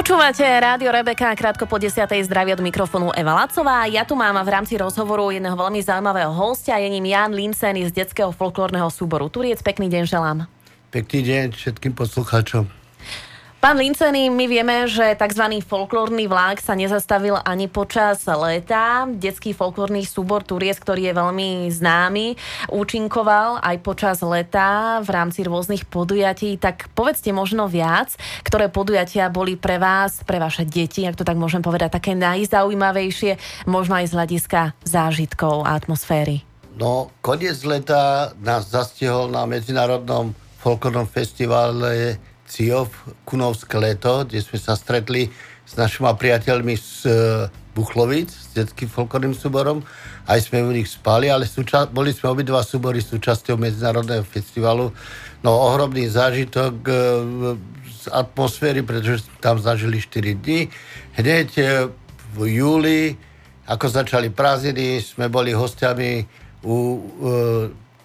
Počúvate Rádio Rebeka, krátko po 10. zdraví od mikrofónu Eva Lacová. Ja tu mám v rámci rozhovoru jedného veľmi zaujímavého hostia, je ním Jan Lincen z detského folklórneho súboru Turiec. Pekný deň želám. Pekný deň všetkým poslucháčom. Pán Linceny, my vieme, že tzv. folklórny vlák sa nezastavil ani počas leta. Detský folklórny súbor Turies, ktorý je veľmi známy, účinkoval aj počas leta v rámci rôznych podujatí. Tak povedzte možno viac, ktoré podujatia boli pre vás, pre vaše deti, ak to tak môžem povedať, také najzaujímavejšie, možno aj z hľadiska zážitkov a atmosféry. No, koniec leta nás zastihol na Medzinárodnom folklórnom festivale CIOV Kunovské leto, kde sme sa stretli s našimi priateľmi z e, Buchlovic, s detským folklórnym súborom. Aj sme u nich spali, ale súča- boli sme obidva súbory súčasťou Medzinárodného festivalu. No ohromný zážitok e, z atmosféry, pretože tam zažili 4 dní. Hneď e, v júli, ako začali prázdniny, sme boli hostiami u e,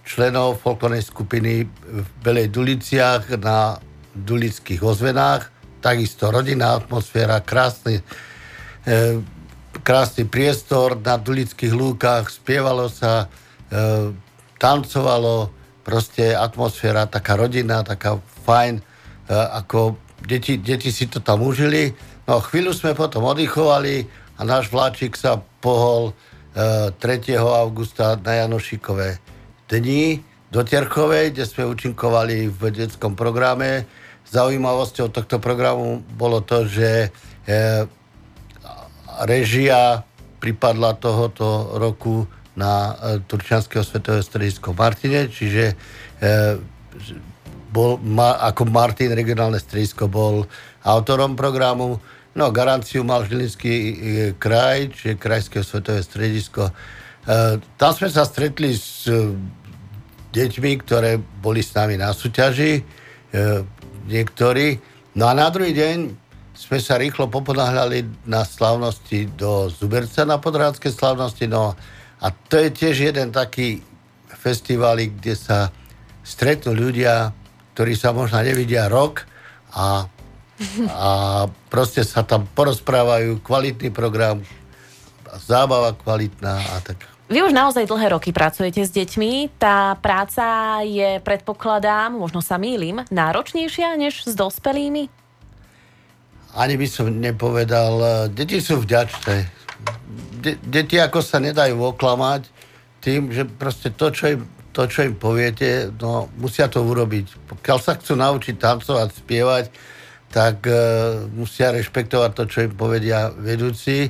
členov folklórnej skupiny v Belej Duliciach na Dulických ozvenách, takisto rodinná atmosféra, krásny, e, krásny priestor na Dulických lúkach, spievalo sa, e, tancovalo, proste atmosféra taká rodinná, taká fajn, e, ako deti, deti si to tam užili. No chvíľu sme potom oddychovali a náš vláčik sa pohol e, 3. augusta na Janošikové dni do Terchovej, kde sme účinkovali v detskom programe Zaujímavosťou tohto programu bolo to, že e, režia pripadla tohoto roku na e, Turčianského svetové stredisko Martine, čiže e, bol, ma, ako Martin regionálne stredisko bol autorom programu. No, garanciu mal Žilinský kraj, čiže Krajské svetové stredisko. E, tam sme sa stretli s deťmi, ktoré boli s nami na súťaži. E, niektorí. No a na druhý deň sme sa rýchlo poponáhľali na slavnosti do Zuberca, na podrádske slavnosti. No a to je tiež jeden taký festival, kde sa stretnú ľudia, ktorí sa možno nevidia rok a, a proste sa tam porozprávajú, kvalitný program, zábava kvalitná a tak vy už naozaj dlhé roky pracujete s deťmi. Tá práca je, predpokladám, možno sa mýlim, náročnejšia než s dospelými? Ani by som nepovedal. Deti sú vďačné. De- deti ako sa nedajú oklamať tým, že proste to, čo im, to, čo im poviete, no, musia to urobiť. Pokiaľ sa chcú naučiť tancovať, spievať, tak uh, musia rešpektovať to, čo im povedia vedúci E,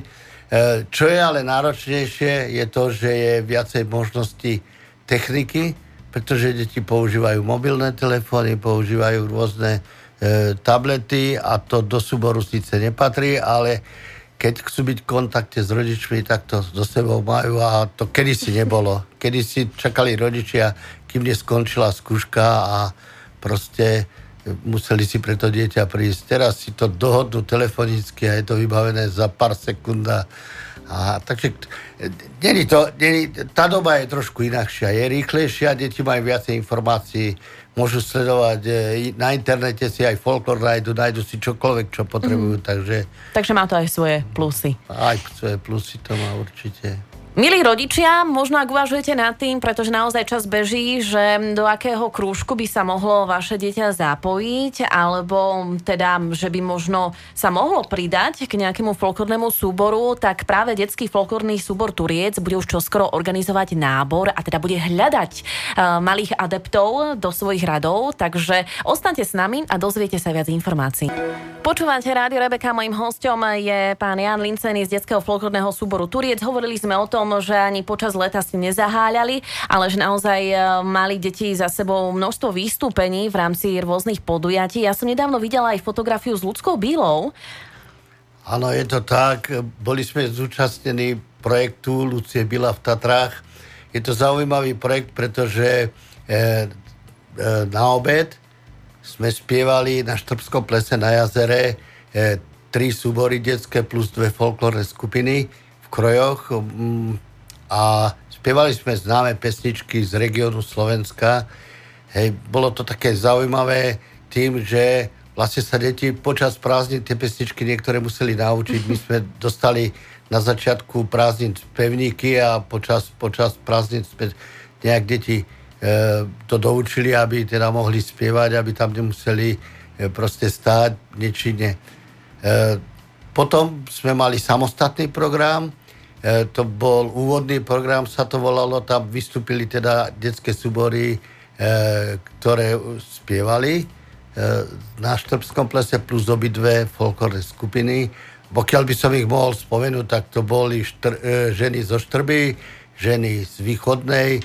čo je ale náročnejšie, je to, že je viacej možností techniky, pretože deti používajú mobilné telefóny, používajú rôzne e, tablety a to do súboru síce nepatrí, ale keď chcú byť v kontakte s rodičmi, tak to do sebou majú a to kedysi nebolo. Kedysi čakali rodičia, kým neskončila skúška a proste museli si pre to dieťa prísť. Teraz si to dohodnú telefonicky a je to vybavené za pár sekúnd. A, takže není to, není, tá doba je trošku inakšia, je rýchlejšia, deti majú viacej informácií, môžu sledovať e, na internete si aj folklor nájdu, nájdu si čokoľvek, čo potrebujú, mm. takže... Takže má to aj svoje plusy. Aj svoje plusy to má určite. Milí rodičia, možno ak uvažujete nad tým, pretože naozaj čas beží, že do akého krúžku by sa mohlo vaše dieťa zapojiť, alebo teda, že by možno sa mohlo pridať k nejakému folklórnemu súboru, tak práve detský folklórny súbor Turiec bude už čoskoro organizovať nábor a teda bude hľadať uh, malých adeptov do svojich radov, takže ostaňte s nami a dozviete sa viac informácií. Počúvate Rádio Rebeka, mojim hostom je pán Jan Lincený z detského folklórneho súboru Turiec. Hovorili sme o tom, tom, že ani počas leta si nezaháľali, ale že naozaj e, mali deti za sebou množstvo vystúpení v rámci rôznych podujatí. Ja som nedávno videla aj fotografiu s ľudskou bílou. Áno, je to tak. Boli sme zúčastnení projektu Lucie Bila v Tatrách. Je to zaujímavý projekt, pretože e, e, na obed sme spievali na Štrbskom plese na jazere tri súbory detské plus dve folklórne skupiny krojoch mm, a spievali sme známe pesničky z regiónu Slovenska. Hej, bolo to také zaujímavé tým, že vlastne sa deti počas prázdnin tie pesničky niektoré museli naučiť. My sme dostali na začiatku prázdnin pevníky a počas, počas prázdnin sme nejak deti e, to doučili, aby teda mohli spievať, aby tam nemuseli e, proste stáť nečine. E, potom sme mali samostatný program, to bol úvodný program, sa to volalo, tam vystúpili teda detské súbory, e, ktoré spievali e, na Štrbskom plese plus obidve folklórne skupiny. Pokiaľ by som ich mohol spomenúť, tak to boli štr, ženy zo Štrby, ženy z Východnej,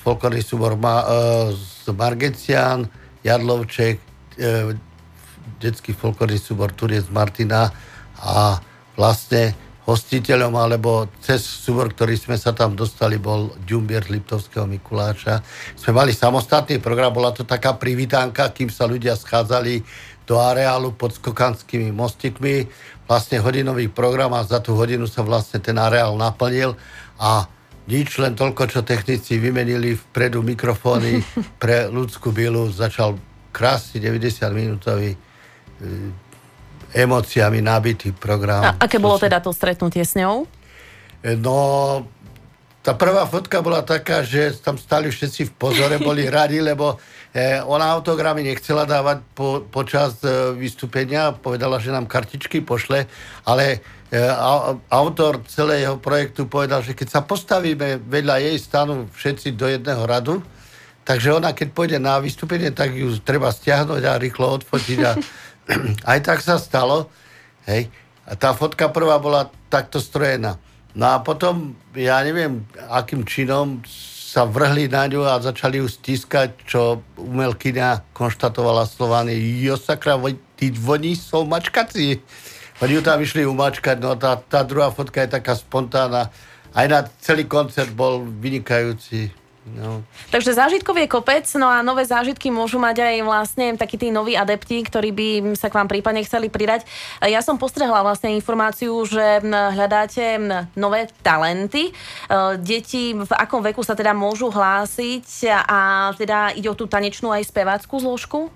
folklórny súbor Ma, z Margecian, Jadlovček, detský folklórny súbor Turiec Martina, a vlastne hostiteľom alebo cez súbor, ktorý sme sa tam dostali, bol Ďumbier z Liptovského Mikuláša. Sme mali samostatný program, bola to taká privítánka, kým sa ľudia schádzali do areálu pod skokanskými mostikmi. Vlastne hodinový program a za tú hodinu sa vlastne ten areál naplnil a nič, len toľko, čo technici vymenili vpredu mikrofóny pre ľudskú bilu, začal krásny 90-minútový emóciami nabitý program. A aké bolo teda to stretnutie s ňou? E, no, tá prvá fotka bola taká, že tam stali všetci v pozore, boli radi, lebo e, ona autogramy nechcela dávať po, počas e, vystúpenia, povedala, že nám kartičky pošle, ale autor celého projektu povedal, že keď sa postavíme vedľa jej stanu všetci do jedného radu, takže ona keď pôjde na vystúpenie, tak ju treba stiahnuť a rýchlo odfotiť a aj tak sa stalo, hej, a tá fotka prvá bola takto strojená. No a potom, ja neviem, akým činom sa vrhli na ňu a začali ju stiskať, čo umelkyňa konštatovala slovami jo sakra, tí voní sú mačkací. Oni ju tam išli umačkať, no tá, tá druhá fotka je taká spontánna. Aj na celý koncert bol vynikajúci. No. Takže zážitkový je kopec, no a nové zážitky môžu mať aj vlastne takí tí noví adepti, ktorí by sa k vám prípadne chceli pridať. Ja som postrehla vlastne informáciu, že hľadáte nové talenty. E, deti v akom veku sa teda môžu hlásiť a teda ide o tú tanečnú aj speváckú zložku?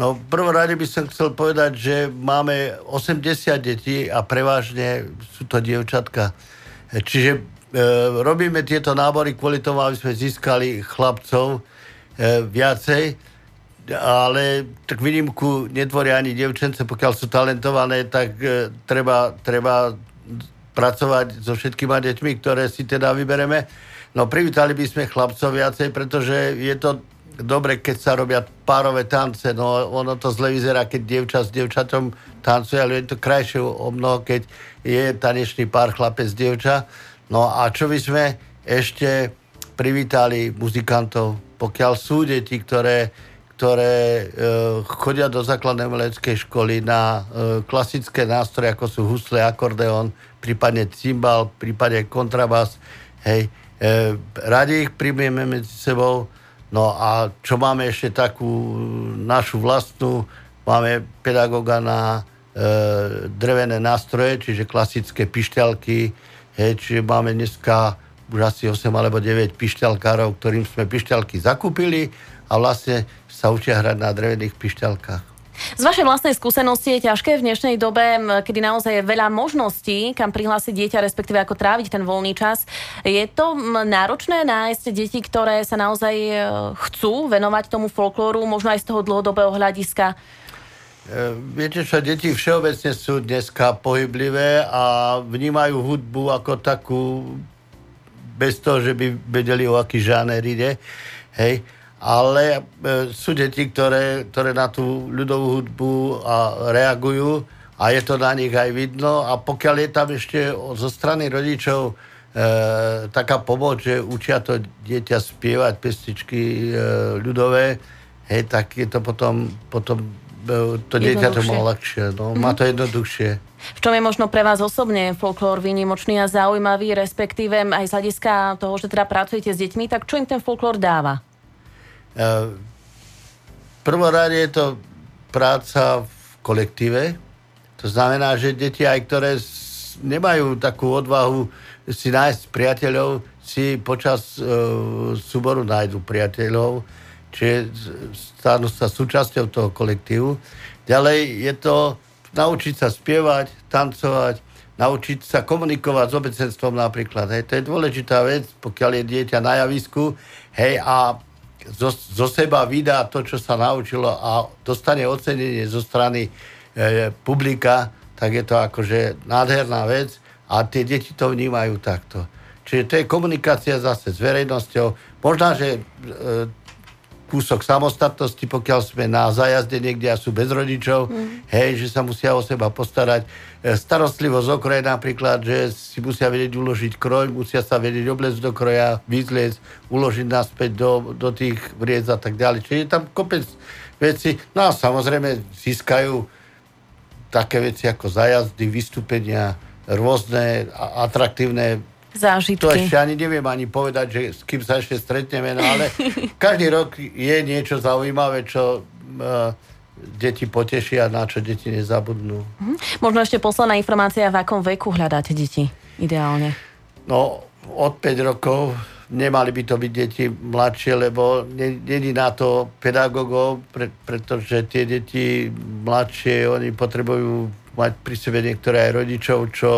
No, v prvom rade by som chcel povedať, že máme 80 detí a prevažne sú to dievčatka. Čiže robíme tieto nábory kvôli tomu, aby sme získali chlapcov e, viacej, ale tak výnimku netvoria ani devčence, pokiaľ sú talentované, tak e, treba, treba pracovať so všetkými deťmi, ktoré si teda vybereme. No privítali by sme chlapcov viacej, pretože je to dobre, keď sa robia párové tance, no ono to zle vyzerá, keď dievča s dievčatom tancuje, ale je to krajšie o mnoho, keď je tanečný pár chlapec dievča. No a čo by sme ešte privítali muzikantov, pokiaľ sú deti, ktoré, ktoré e, chodia do základnej umeleckej školy na e, klasické nástroje, ako sú husle, akordeón, prípadne cymbal, prípadne kontrabas, hej, e, radi ich príjmeme medzi sebou, no a čo máme ešte takú našu vlastnú, máme pedagóga na e, drevené nástroje, čiže klasické pišťalky, Hej, čiže máme dneska už asi 8 alebo 9 pišťalkárov, ktorým sme pišťalky zakúpili a vlastne sa učia hrať na drevených pišťalkách. Z vašej vlastnej skúsenosti je ťažké v dnešnej dobe, kedy naozaj je veľa možností, kam prihlásiť dieťa, respektíve ako tráviť ten voľný čas. Je to náročné nájsť deti, ktoré sa naozaj e, chcú venovať tomu folklóru, možno aj z toho dlhodobého hľadiska? E, viete čo, deti všeobecne sú dneska pohyblivé a vnímajú hudbu ako takú bez toho, že by vedeli, o aký žáner ide. Hej. Ale e, sú deti, ktoré, ktoré na tú ľudovú hudbu a reagujú a je to na nich aj vidno. A pokiaľ je tam ešte zo strany rodičov e, taká pomoc, že učia to dieťa spievať pestičky e, ľudové, hej, tak je to potom, potom to dieťa to má ľahšie, no, mm-hmm. má to jednoduchšie. V čom je možno pre vás osobne folklór výnimočný a zaujímavý, respektíve aj z hľadiska toho, že teda pracujete s deťmi, tak čo im ten folklór dáva? Uh, prvom rade je to práca v kolektíve. To znamená, že deti aj ktoré nemajú takú odvahu si nájsť priateľov, si počas uh, súboru nájdu priateľov, čiže stanú sa súčasťou toho kolektívu. Ďalej je to naučiť sa spievať, tancovať, naučiť sa komunikovať s obecenstvom napríklad. Hej. To je dôležitá vec, pokiaľ je dieťa na javisku hej, a zo, zo seba vydá to, čo sa naučilo a dostane ocenenie zo strany e, publika, tak je to akože nádherná vec a tie deti to vnímajú takto. Čiže to je komunikácia zase s verejnosťou. Možná, že e, kúsok samostatnosti, pokiaľ sme na zajazde niekde a sú bez rodičov, mm. hej, že sa musia o seba postarať. E, starostlivosť o kroje napríklad, že si musia vedieť uložiť kroj, musia sa vedieť obliecť do kroja, vyzliecť, uložiť naspäť do, do tých vriec a tak ďalej. Čiže je tam kopec veci. No a samozrejme získajú také veci ako zajazdy, vystúpenia, rôzne atraktívne zážitky. To ešte ani neviem ani povedať, že s kým sa ešte stretneme, no ale každý rok je niečo zaujímavé, čo uh, deti potešia, na čo deti nezabudnú. Mhm. Možno ešte posledná informácia, v akom veku hľadáte deti ideálne? No, od 5 rokov nemali by to byť deti mladšie, lebo není na to pedagógov, pre, pretože tie deti mladšie, oni potrebujú mať pri sebe niektoré aj rodičov, čo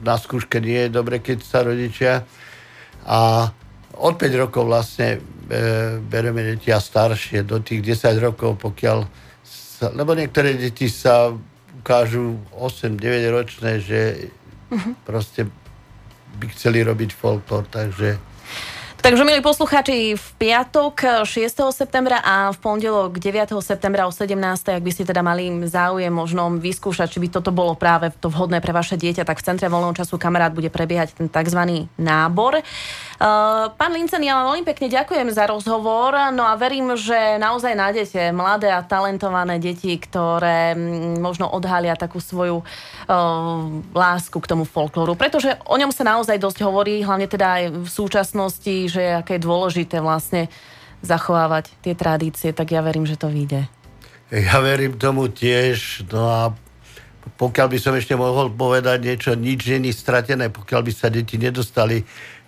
na skúške nie je dobre, keď sa rodičia. A od 5 rokov vlastne e, bereme deti a staršie do tých 10 rokov, pokiaľ sa, lebo niektoré deti sa ukážu 8-9 ročné, že uh-huh. proste by chceli robiť folklór, takže Takže, milí poslucháči, v piatok 6. septembra a v pondelok 9. septembra o 17. ak by ste teda mali záujem možno vyskúšať, či by toto bolo práve to vhodné pre vaše dieťa, tak v Centre voľného času kamarát bude prebiehať ten tzv. nábor. Uh, pán Lincen, ja vám veľmi pekne ďakujem za rozhovor, no a verím, že naozaj nájdete mladé a talentované deti, ktoré mm, možno odhalia takú svoju uh, lásku k tomu folklóru, pretože o ňom sa naozaj dosť hovorí, hlavne teda aj v súčasnosti, že aké je dôležité vlastne zachovávať tie tradície, tak ja verím, že to vyjde. Ja verím tomu tiež, no a pokiaľ by som ešte mohol povedať niečo, nič není stratené, pokiaľ by sa deti nedostali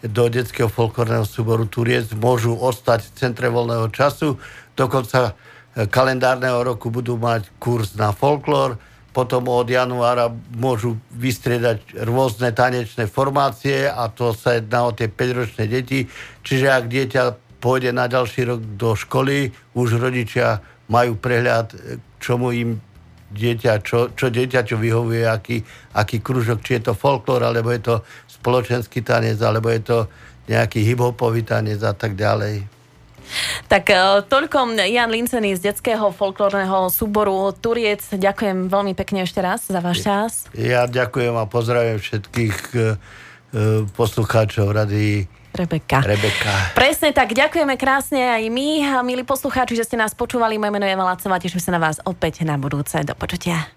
do detského folklórneho súboru Turiec, môžu ostať v centre voľného času, dokonca kalendárneho roku budú mať kurz na folklór, potom od januára môžu vystriedať rôzne tanečné formácie a to sa jedná o tie 5-ročné deti. Čiže ak dieťa pôjde na ďalší rok do školy, už rodičia majú prehľad, čomu im dieťa, čo, čo dieťa čo vyhovuje, aký, aký kružok, či je to folklór, alebo je to spoločenský tanec, alebo je to nejaký hip-hopový tanec a tak ďalej. Tak e, toľko Jan Lincený z detského folklórneho súboru Turiec. Ďakujem veľmi pekne ešte raz za váš čas. Ja ďakujem a pozdravím všetkých e, e, poslucháčov rady Rebeka. Rebeka. Presne tak, ďakujeme krásne aj my, milí poslucháči, že ste nás počúvali. Moje meno je Valacová, teším sa na vás opäť na budúce. Do počutia.